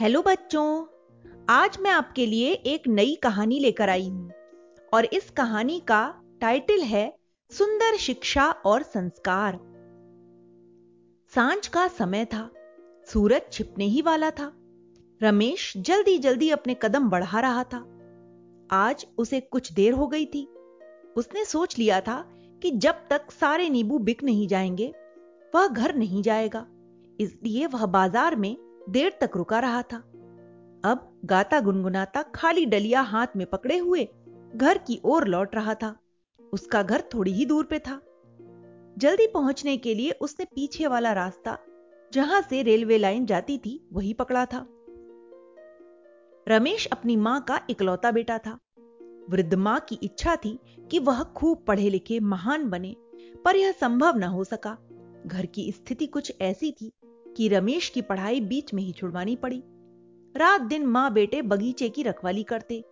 Hello बच्चों, आज मैं आपके लिए एक नई कहानी लेकर आई हूँ और इस कहानी का टाइटल है सुंदर शिक्षा और संस्कार। साँझ का समय था, सूरज छिपने ही वाला था, रमेश जल्दी जल्दी अपने कदम बढ़ा रहा था। आज उसे कुछ देर हो गई थी। उसने सोच लिया था कि जब तक सारे नींबू बिक नहीं जाएँगे, वह घर नहीं जाएगा, इसलिए वह बाज़ार में देर तक रुका रहा था। अब गाता गुनगुनाता खाली डलिया हाथ में पकड़े हुए घर की ओर लौट रहा था। उसका घर थोड़ी ही दूर पे था। जल्दी पहुँचने के लिए उसने पीछे वाला रास्ता जहाँ से रेलवे लाइन जाती थी, वही पकड़ा था। रमेश अपनी माँ का इकलौता बेटा था। वृद्ध माँ की इच्छा थी कि वह खूब पढ़े लिखे महान बने, पर यह संभव न हो सका। घर की स्थिति कुछ ऐसी थी कि रमेश की पढ़ाई बीच में ही छुड़वानी पड़ी। रात दिन माँ बेटे बगीचे की रखवाली करते।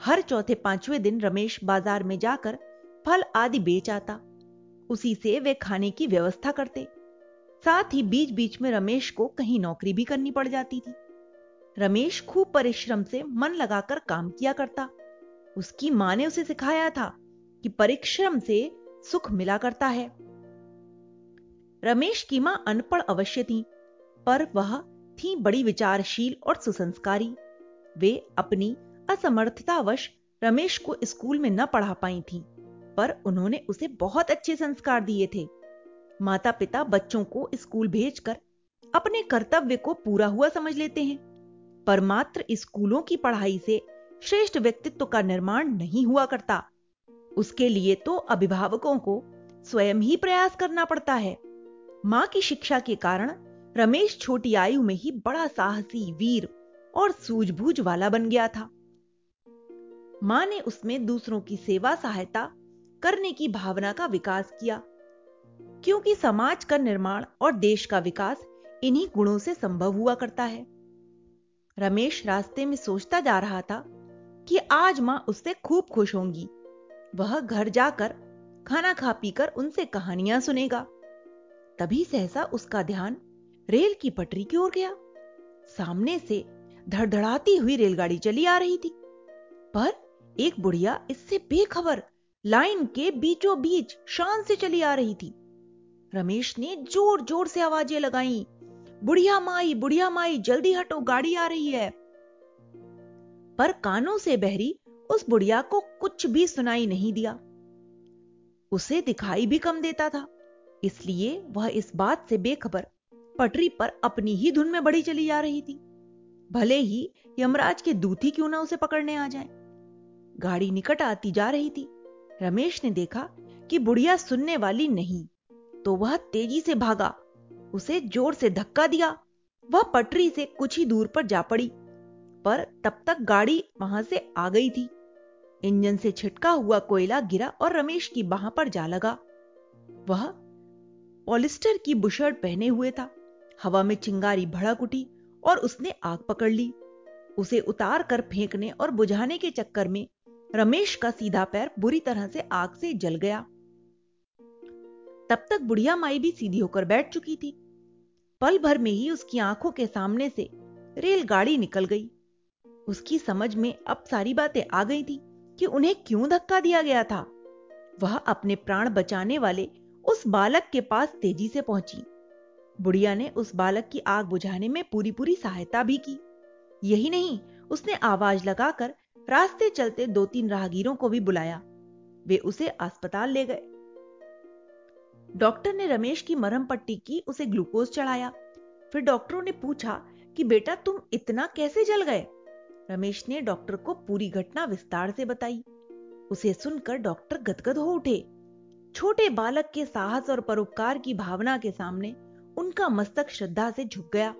हर चौथे पाँचवें दिन रमेश बाज़ार में जाकर फल आदि बेच आता। उसी से वे खाने की व्यवस्था करते। साथ ही बीच बीच में रमेश को कहीं नौकरी भी करनी पड़ जाती थी। रमेश खूब परिश्रम से मन लगाकर काम किया करता। उसकी माँ ने उसे सिखाया था कि परिश्रम से सुख मिला करता है। रमेश की माँ अनपढ़ अवश्य थी, पर वह थी बड़ी विचारशील और सुसंस्कारी। वे अपनी असमर्थतावश रमेश को स्कूल में न पढ़ा पाई थी, पर उन्होंने उसे बहुत अच्छे संस्कार दिए थे। माता पिता बच्चों को स्कूल भेजकर अपने कर्तव्य को पूरा हुआ समझ लेते हैं, पर मात्र स्कूलों की पढ़ाई से श्रेष्ठ व्यक्तित्व का निर्माण नहीं हुआ करता। उसके लिए तो अभिभावकों को स्वयं ही प्रयास करना पड़ता है। माँ की शिक्षा के कारण रमेश छोटी आयु में ही बड़ा साहसी वीर और सूझबूझ वाला बन गया था। माँ ने उसमें दूसरों की सेवा सहायता करने की भावना का विकास किया, क्योंकि समाज का निर्माण और देश का विकास इन्हीं गुणों से संभव हुआ करता है। रमेश रास्ते में सोचता जा रहा था कि आज माँ उससे खूब खुश होंगी। वह घर जाकर खाना खा पीकर उनसे कहानियाँ सुनेगा। तभी सहसा उसका ध्यान रेल की पटरी की ओर गया। सामने से धड़धड़ाती हुई रेलगाड़ी चली आ रही थी, पर एक बुढ़िया इससे बेखबर लाइन के बीचों बीच शान से चली आ रही थी। रमेश ने ज़ोर ज़ोर से आवाज़ें लगाई, बुढ़िया माई बुढ़िया माई, जल्दी हटो, गाड़ी आ रही है। पर कानों से बहरी उस बुढ़िया को कुछ भी सुनाई नहीं दिया। उसे दिखाई भी कम देता था। इसलिए वह इस बात से बेखबर पटरी पर अपनी ही धुन में बढ़ी चली जा रही थी। भले ही यमराज के दूती क्यों ना उसे पकड़ने आ जाए। गाड़ी निकट आती जा रही थी। रमेश ने देखा कि बुढ़िया सुनने वाली नहीं तो वह तेज़ी से भागा, उसे ज़ोर से धक्का दिया। वह पटरी से कुछ ही दूर पर जा पड़ी, पर तब तक गाड़ी वहाँ से आ गई थी। इंजन से छिटका हुआ कोयला गिरा और रमेश की बाह पर जा लगा। वह पॉलिस्टर की बुशर्ट पहने हुए था। हवा में चिंगारी भड़क उठी और उसने आग पकड़ ली। उसे उतार कर फेंकने और बुझाने के चक्कर में रमेश का सीधा पैर बुरी तरह से आग से जल गया। तब तक बुढ़िया माई भी सीधी होकर बैठ चुकी थी। पल भर में ही उसकी आँखों के सामने से रेलगाड़ी निकल गई। उसकी समझ में अब सारी बातें आ गई थी कि उन्हें क्यों धक्का दिया गया था। वह अपने प्राण बचाने वाले उस बालक के पास तेज़ी से पहुँची। बुढ़िया ने उस बालक की आग बुझाने में पूरी पूरी सहायता भी की। यही नहीं, उसने आवाज़ लगाकर रास्ते चलते दो तीन राहगीरों को भी बुलाया। वे उसे अस्पताल ले गए। डॉक्टर ने रमेश की मरहम पट्टी की, उसे ग्लूकोज चढ़ाया। फिर डॉक्टरों ने पूछा कि, बेटा, तुम इतना कैसे जल गए? रमेश ने डॉक्टर को पूरी घटना विस्तार से बताई। उसे सुनकर डॉक्टर गदगद हो उठे। छोटे बालक के साहस और परोपकार की भावना के सामने उनका मस्तक श्रद्धा से झुक गया।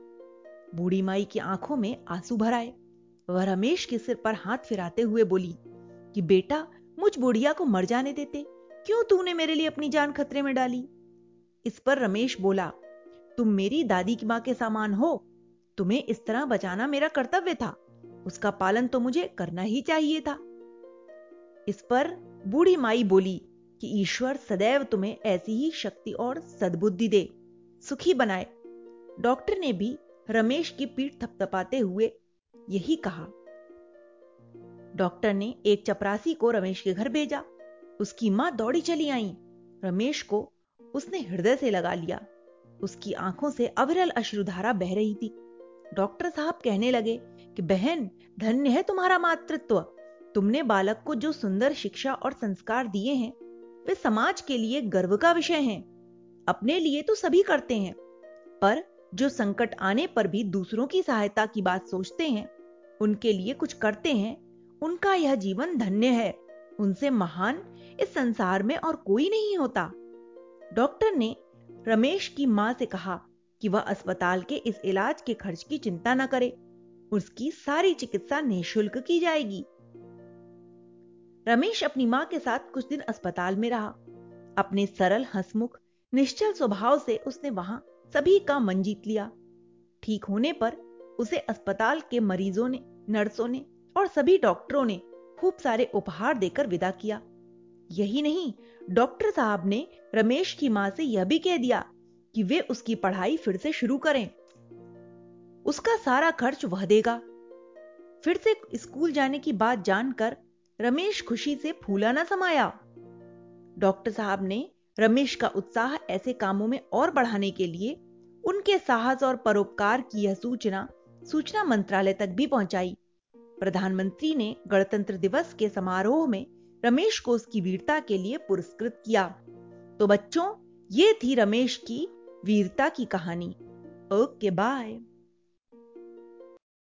बूढ़ी माई की आँखों में आँसू भर आए वह रमेश के सिर पर हाथ फिराते हुए बोली, कि बेटा, मुझ बुढ़िया को मर जाने देते। क्यों तूने मेरे लिए अपनी जान खतरे में डाली? इस पर रमेश बोला, तुम मेरी दादी की माँ के सामान हो। तुम्हें इस तरह बचाना मेरा कर्तव्य था। उसका पालन तो मुझे करना ही चाहिए था। इस पर बूढ़ी माई बोली कि ईश्वर सदैव तुम्हें ऐसी ही शक्ति और सद्बुद्धि दे, सुखी बनाए। डॉक्टर ने भी रमेश की पीठ थपथपाते हुए यही कहा। डॉक्टर ने एक चपरासी को रमेश के घर भेजा। उसकी माँ दौड़ी चली आई। रमेश को उसने हृदय से लगा लिया। उसकी आँखों से अविरल अश्रुधारा बह रही थी। डॉक्टर साहब कहने लगे कि, बहन, धन्य है तुम्हारा मातृत्व। तुमने बालक को जो सुंदर शिक्षा और संस्कार दिए हैं वे समाज के लिए गर्व का विषय हैं। अपने लिए तो सभी करते हैं, पर जो संकट आने पर भी दूसरों की सहायता की बात सोचते हैं, उनके लिए कुछ करते हैं, उनका यह जीवन धन्य है। उनसे महान इस संसार में और कोई नहीं होता। डॉक्टर ने रमेश की माँ से कहा कि वह अस्पताल के इस इलाज के खर्च की चिंता न करे, उसकी सारी चिकित्सा निःशुल्क की जाएगी। रमेश अपनी माँ के साथ कुछ दिन अस्पताल में रहा। अपने सरल हंसमुख, निश्चल स्वभाव से उसने वहाँ सभी का मन जीत लिया। ठीक होने पर उसे अस्पताल के मरीजों ने, नर्सों ने और सभी डॉक्टरों ने खूब सारे उपहार देकर विदा किया। यही नहीं, डॉक्टर साहब ने रमेश की माँ से यह भी कह दिया कि वे उसकी पढ़ाई फिर से शुरू करें। उसका सारा खर्च वह देगा। फिर से स्कूल जाने की बात जानकर रमेश खुशी से फूला ना समाया। डॉक्टर साहब ने रमेश का उत्साह ऐसे कामों में और बढ़ाने के लिए उनके साहस और परोपकार की यह सूचना सूचना मंत्रालय तक भी पहुंचाई। प्रधानमंत्री ने गणतंत्र दिवस के समारोह में रमेश को उसकी वीरता के लिए पुरस्कृत किया। तो बच्चों, ये थी रमेश की वीरता की कहानी। Okay, bye.